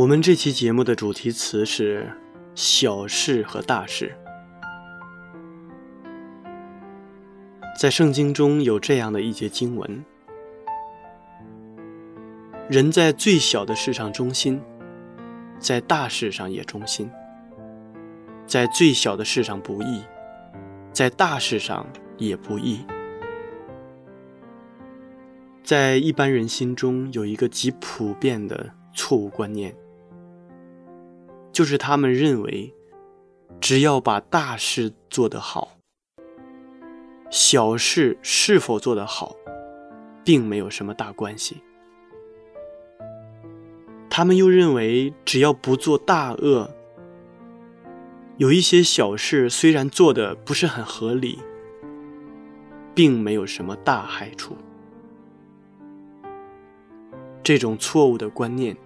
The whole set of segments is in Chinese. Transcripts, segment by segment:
我们这期节目的主题词是“小事和大事”。在圣经中有这样的一节经文：“人在最小的事上忠心，在大事上也忠心；在最小的事上不义，在大事上也不义。”在一般人心中有一个极普遍的错误观念。就是他们认为，只要把大事做得好，小事是否做得好，并没有什么大关系。他们又认为，只要不做大恶，有一些小事虽然做的不是很合理，并没有什么大害处。这种错误的观念。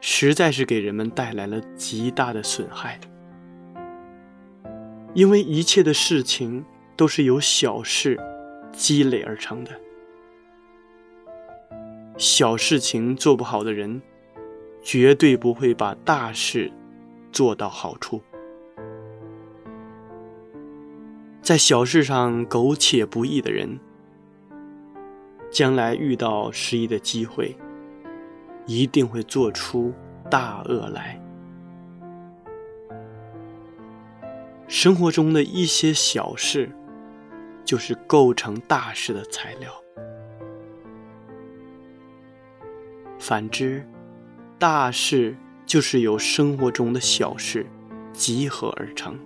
实在是给人们带来了极大的损害，因为一切的事情都是由小事积累而成的。小事情做不好的人，绝对不会把大事做到好处。在小事上苟且不义的人，将来遇到失意的机会。一定会做出大恶来。生活中的一些小事，就是构成大事的材料；反之，大事就是由生活中的小事集合而成。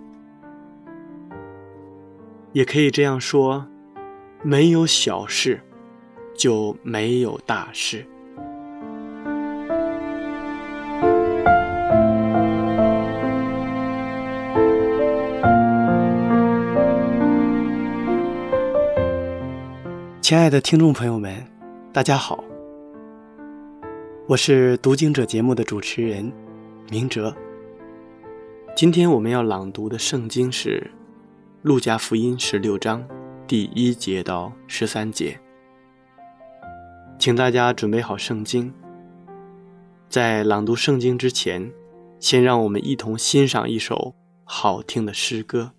也可以这样说：没有小事，就没有大事。亲爱的听众朋友们，大家好，我是读经者节目的主持人明哲。今天我们要朗读的圣经是《路加福音》十六章第一节到十三节，请大家准备好圣经。在朗读圣经之前，先让我们一同欣赏一首好听的诗歌。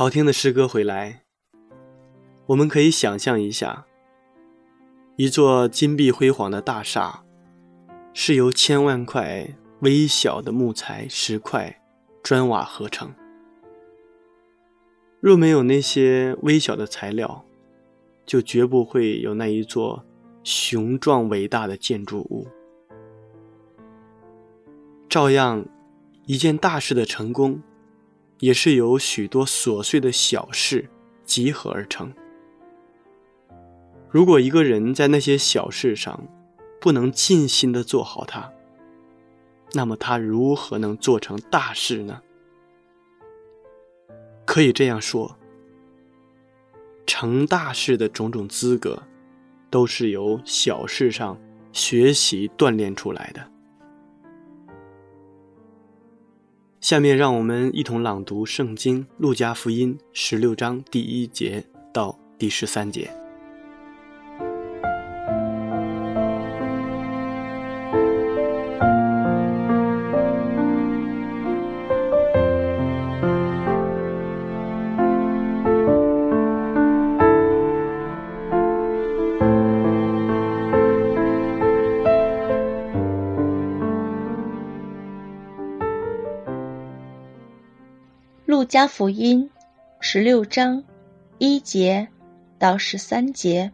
好听的诗歌回来，我们可以想象一下，一座金碧辉煌的大厦，是由千万块微小的木材、石块、砖瓦合成。若没有那些微小的材料，就绝不会有那一座雄壮伟大的建筑物。照样，一件大事的成功。也是由许多琐碎的小事集合而成。如果一个人在那些小事上不能尽心的做好它，那么他如何能做成大事呢？可以这样说，成大事的种种资格，都是由小事上学习锻炼出来的。下面让我们一同朗读《圣经·路加福音》十六章第一节到第十三节。加福音十六章一节到十三节，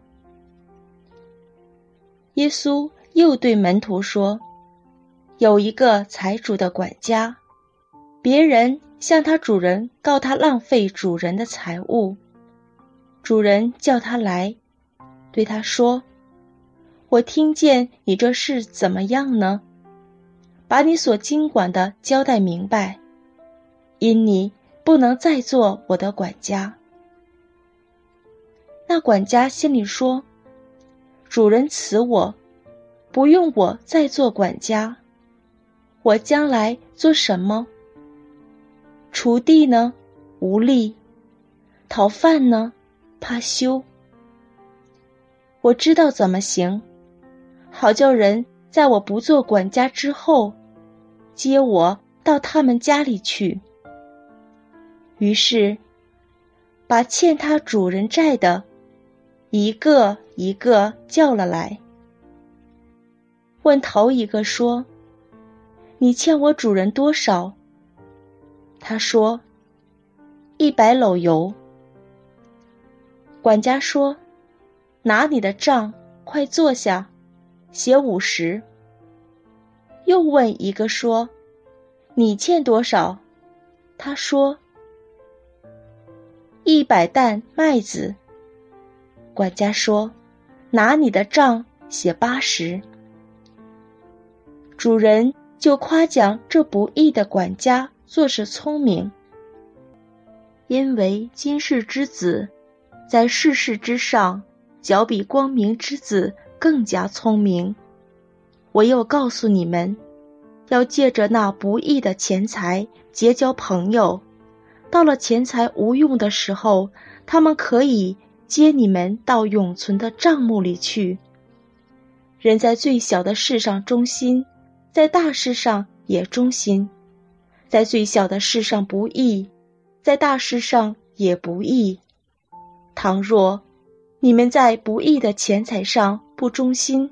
耶稣又对门徒说：“有一个财主的管家，别人向他主人告他浪费主人的财物，主人叫他来，对他说：‘我听见你这事怎么样呢？把你所经管的交代明白，因你。’”不能再做我的管家。那管家心里说：“主人辞我，不用我再做管家，我将来做什么？锄地呢，无力；讨饭呢，怕羞。我知道怎么行，好叫人在我不做管家之后，接我到他们家里去。”于是，把欠他主人债的，一个一个叫了来，问头一个说：“你欠我主人多少？”他说：“一百篓油。”管家说：“拿你的账，快坐下，写五十。”又问一个说：“你欠多少？”他说。一百担麦子，管家说：“拿你的账写八十。”主人就夸奖这不义的管家做事聪明，因为今世之子在世事之上，较比光明之子更加聪明。我又告诉你们，要借着那不义的钱财结交朋友。到了钱财无用的时候，他们可以接你们到永存的账目里去。人在最小的事上忠心，在大事上也忠心；在最小的事上不义，在大事上也不义。倘若你们在不义的钱财上不忠心，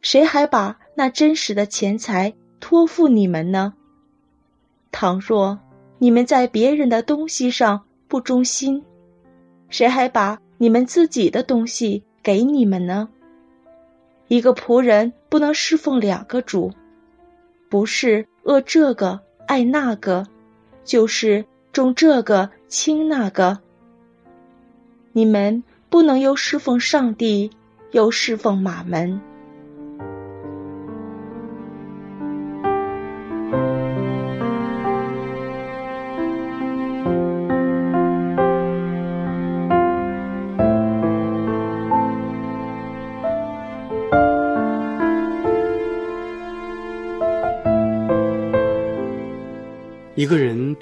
谁还把那真实的钱财托付你们呢？倘若。你们在别人的东西上不忠心，谁还把你们自己的东西给你们呢？一个仆人不能侍奉两个主，不是恶这个爱那个，就是重这个轻那个。你们不能又侍奉上帝，又侍奉马门。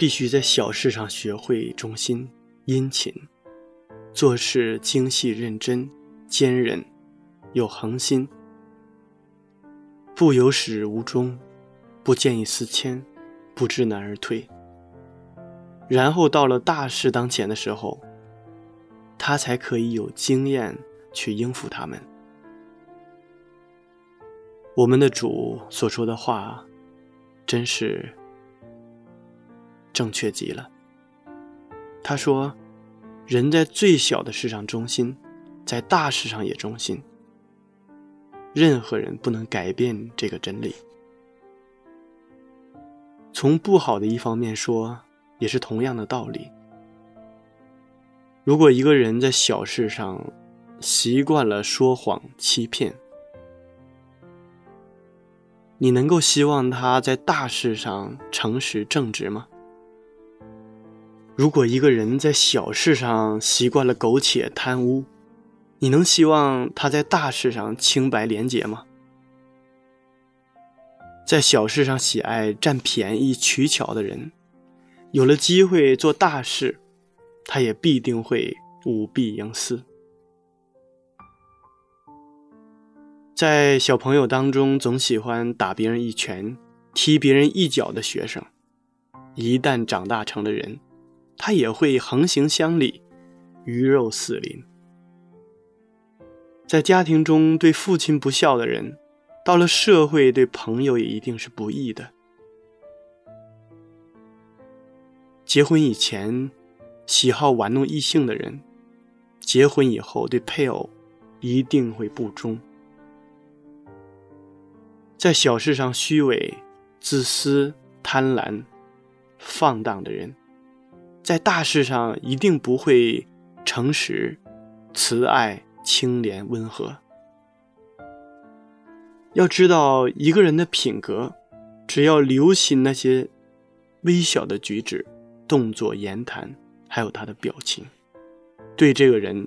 必须在小事上学会忠心、殷勤，做事精细认真、坚韧，有恒心，不有始无终，不见异思迁，不知难而退。然后到了大事当前的时候，他才可以有经验去应付他们。我们的主所说的话，真是正确极了。他说：“人在最小的事上忠心，在大事上也忠心。任何人不能改变这个真理。从不好的一方面说，也是同样的道理。如果一个人在小事上习惯了说谎欺骗，你能够希望他在大事上诚实正直吗？如果一个人在小事上习惯了苟且贪污，你能希望他在大事上清白廉洁吗？在小事上喜爱占便宜取巧的人，有了机会做大事，他也必定会舞弊营私。在小朋友当中，总喜欢打别人一拳、踢别人一脚的学生，一旦长大成了人，他也会横行乡里，鱼肉四邻。在家庭中对父亲不孝的人，到了社会对朋友也一定是不义的。结婚以前喜好玩弄异性的人，结婚以后对配偶一定会不忠。在小事上虚伪、自私、贪婪、放荡的人，在大事上一定不会诚实、慈爱、清廉、温和。要知道，一个人的品格，只要留心那些微小的举止、动作、言谈，还有他的表情，对这个人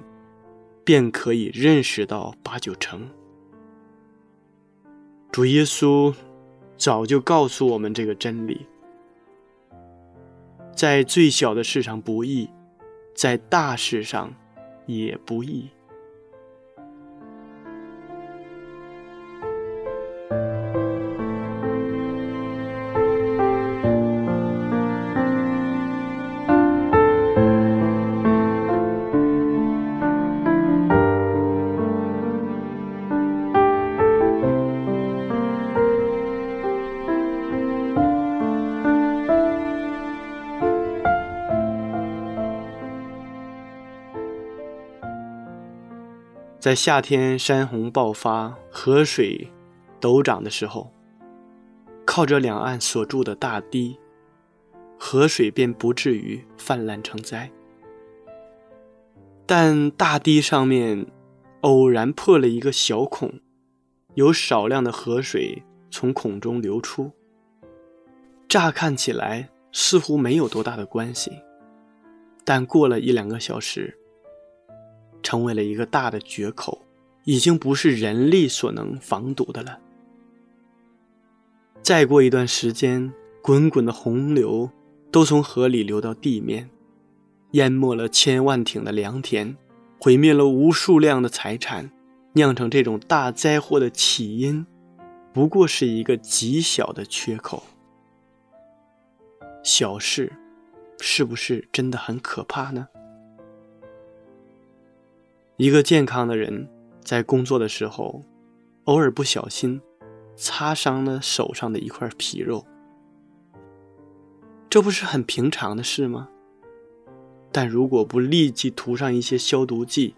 便可以认识到八九成。主耶稣早就告诉我们这个真理：在最小的事上不易，在大事上也不易。在夏天山洪爆发、河水陡涨的时候，靠着两岸所筑的大堤，河水便不至于泛滥成灾。但大堤上面偶然破了一个小孔，有少量的河水从孔中流出。乍看起来似乎没有多大的关系，但过了一两个小时。成为了一个大的决口，已经不是人力所能防堵的了。再过一段时间，滚滚的洪流都从河里流到地面，淹没了千万顷的良田，毁灭了无数量的财产，酿成这种大灾祸的起因，不过是一个极小的缺口。小事，是不是真的很可怕呢？一个健康的人在工作的时候，偶尔不小心擦伤了手上的一块皮肉，这不是很平常的事吗？但如果不立即涂上一些消毒剂，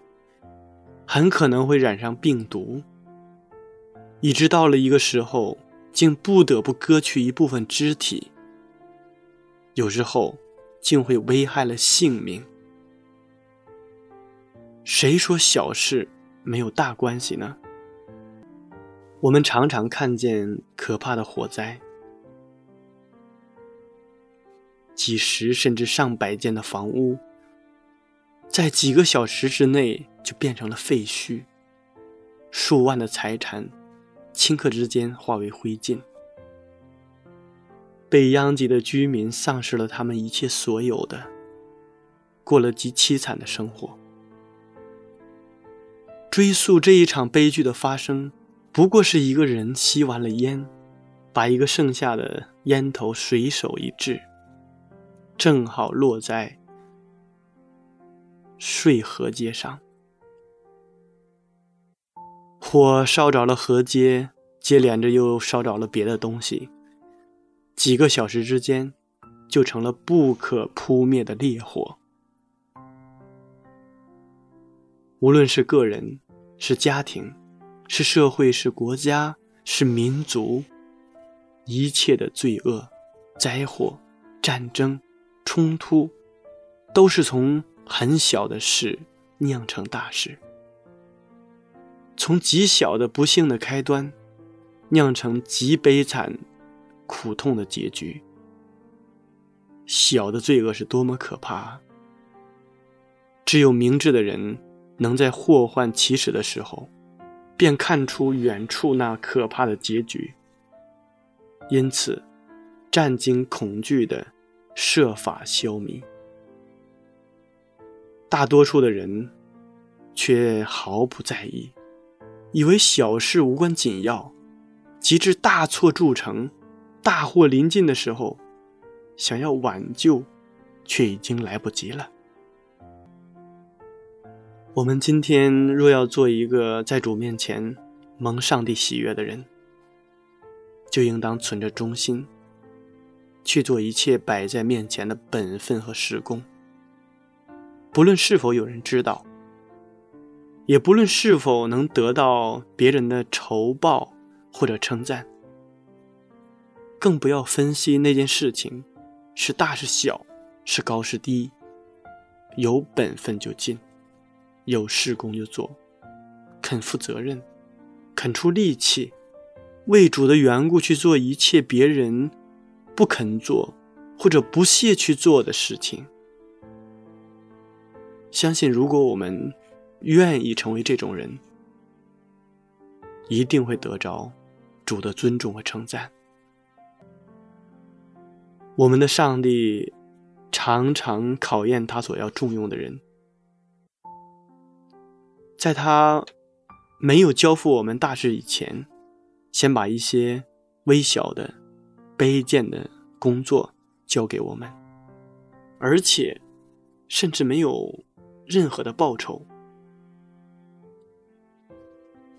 很可能会染上病毒，以致到了一个时候，竟不得不割去一部分肢体，有时候竟会危害了性命。谁说小事没有大关系呢？我们常常看见可怕的火灾，几十甚至上百间的房屋，在几个小时之内就变成了废墟，数万的财产，顷刻之间化为灰烬，被殃及的居民丧失了他们一切所有的，过了极凄惨的生活。追溯这一场悲剧的发生，不过是一个人吸完了烟，把一个剩下的烟头随手一掷，正好落在睡河街上。火烧着了河街，接连着又烧着了别的东西，几个小时之间，就成了不可扑灭的烈火。无论是个人，是家庭，是社会，是国家，是民族，一切的罪恶、灾祸、战争、冲突，都是从很小的事酿成大事。从极小的不幸的开端，酿成极悲惨、苦痛的结局。小的罪恶是多么可怕！只有明智的人，能在祸患起始的时候，便看出远处那可怕的结局，因此，战惊恐惧的设法消弭。大多数的人，却毫不在意。以为小事无关紧要，及至大错铸成、大祸临近的时候，想要挽救，却已经来不及了。我们今天若要做一个在主面前蒙上帝喜悦的人，就应当存着忠心，去做一切摆在面前的本分和事工，不论是否有人知道。也不论是否能得到别人的酬报或者称赞，更不要分析那件事情是大是小，是高是低。有本分就尽，有事工就做，肯负责任，肯出力气，为主的缘故去做一切别人不肯做或者不屑去做的事情。相信如果我们。愿意成为这种人，一定会得着主的尊重和称赞。我们的上帝常常考验他所要重用的人，在他没有交付我们大事以前，先把一些微小的、卑贱的工作交给我们，而且甚至没有任何的报酬。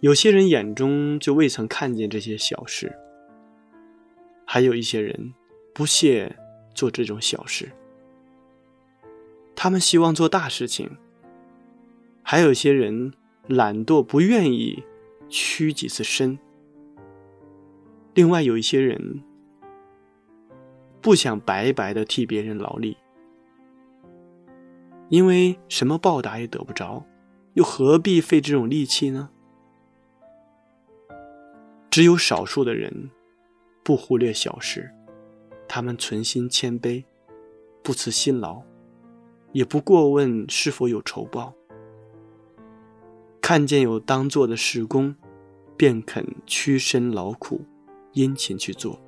有些人眼中就未曾看见这些小事，还有一些人不屑做这种小事，他们希望做大事情。还有些人懒惰，不愿意屈几次身。另外有一些人不想白白的替别人劳力，因为什么报答也得不着，又何必费这种力气呢？只有少数的人不忽略小事，他们存心谦卑，不辞辛劳，也不过问是否有酬报。看见有当做的事工，便肯屈身劳苦，殷勤去做。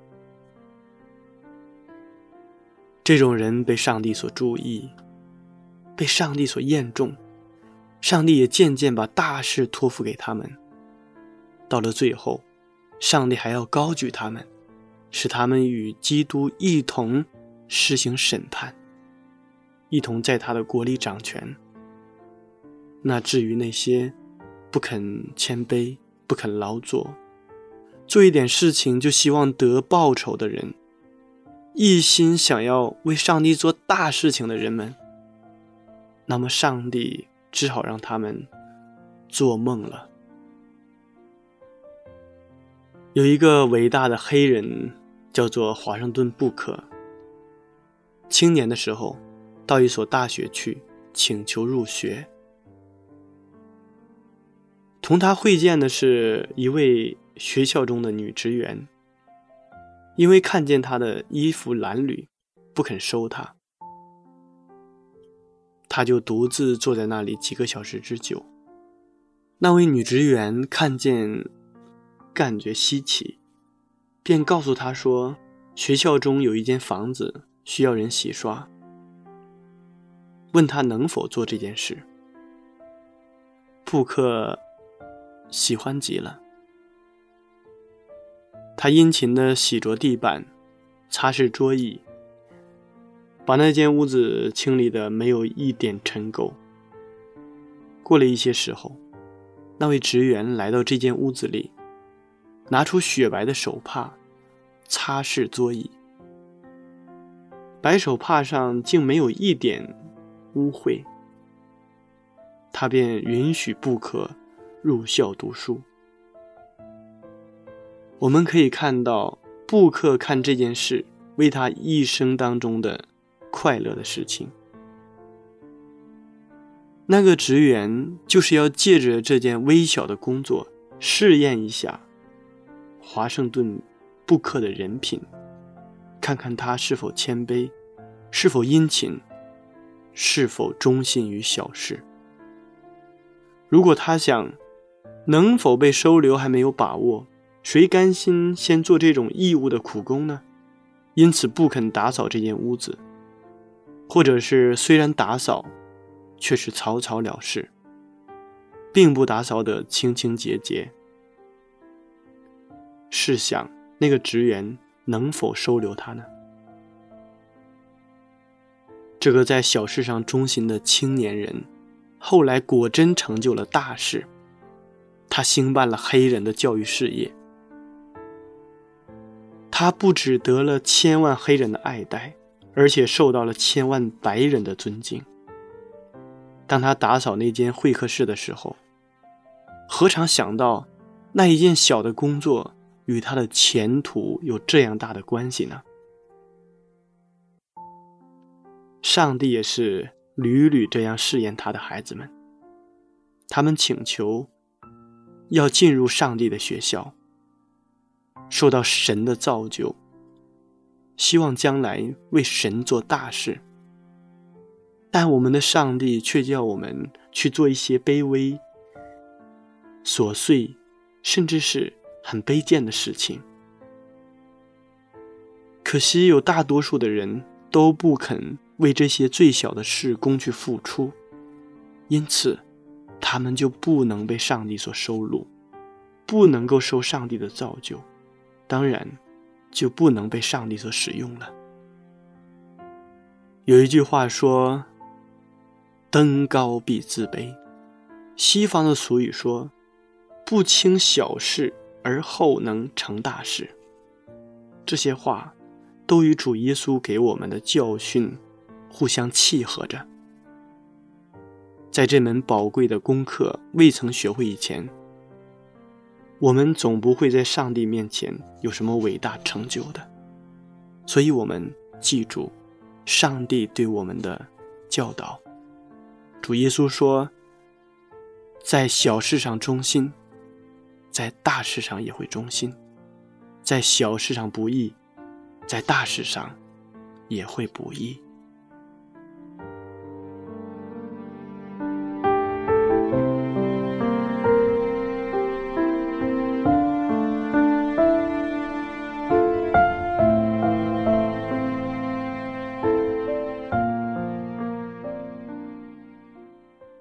这种人被上帝所注意，被上帝所验重，上帝也渐渐把大事托付给他们。到了最后。上帝还要高举他们，使他们与基督一同施行审判，一同在他的国里掌权。那至于那些不肯谦卑、不肯劳作、做一点事情就希望得报酬的人，一心想要为上帝做大事情的人们，那么上帝只好让他们做梦了。有一个伟大的黑人，叫做华盛顿·布克。青年的时候，到一所大学去请求入学。同他会见的是一位学校中的女职员，因为看见他的衣服褴褛，不肯收他，他就独自坐在那里几个小时之久。那位女职员看见。感觉稀奇，便告诉他说：“学校中有一间房子需要人洗刷，问他能否做这件事。”布克喜欢极了，他殷勤地洗着地板，擦拭桌椅，把那间屋子清理的没有一点尘垢。过了一些时候，那位职员来到这间屋子里，拿出雪白的手帕，擦拭桌椅。白手帕上竟没有一点污秽，他便允许不可入校读书。我们可以看到，布克看这件事为他一生当中的快乐的事情。那个职员就是要借着这件微小的工作，试验一下华盛顿布克的人品，看看他是否谦卑，是否殷勤，是否忠心于小事。如果他想能否被收留还没有把握。谁甘心先做这种义务的苦工呢？因此不肯打扫这间屋子，或者是虽然打扫，却是草草了事，并不打扫得清清洁洁。试想，那个职员能否收留他呢？这个在小事上忠心的青年人，后来果真成就了大事，他兴办了黑人的教育事业。他不只得了千万黑人的爱戴，而且受到了千万白人的尊敬。当他打扫那间会客室的时候，何尝想到那一件小的工作与他的前途有这样大的关系呢？上帝也是屡屡这样试验他的孩子们。他们请求要进入上帝的学校。受到神的造就，希望将来为神做大事，但我们的上帝却叫我们去做一些卑微、琐碎，甚至是很卑贱的事情。可惜有大多数的人都不肯为这些最小的事工去付出，因此他们就不能被上帝所收录，不能够受上帝的造就。当然，就不能被上帝所使用了。有一句话说：“登高必自卑。”西方的俗语说：“不轻小事而后能成大事。”这些话都与主耶稣给我们的教训互相契合着。在这门宝贵的功课未曾学会以前。我们总不会在上帝面前有什么伟大成就的，所以，我们记住上帝对我们的教导。主耶稣说：“在小事上忠心，在大事上也会忠心；在小事上不义，在大事上也会不义。”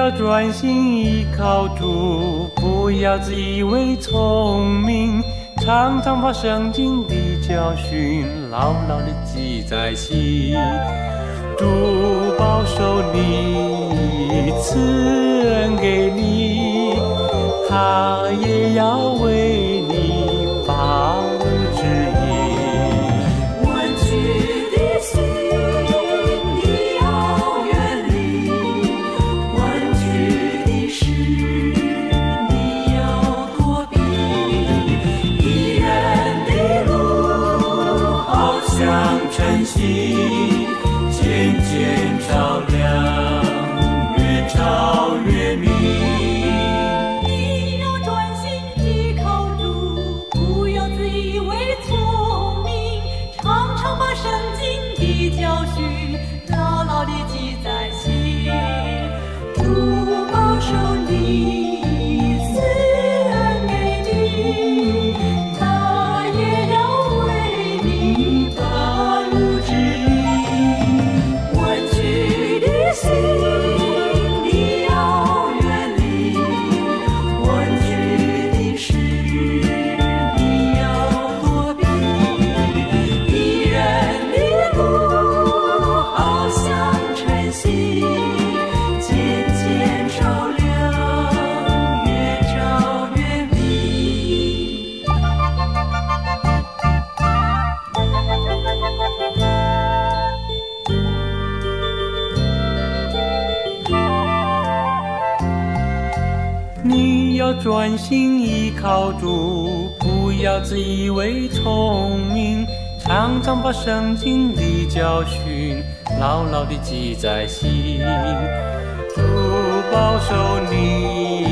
要专心依靠主，不要自以为聪明，常常把圣经的教训牢牢的记在心。主保守你，此圣经的教训牢牢的记在心，主保守你。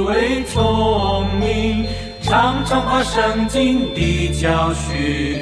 为聪明常常把圣经的教训。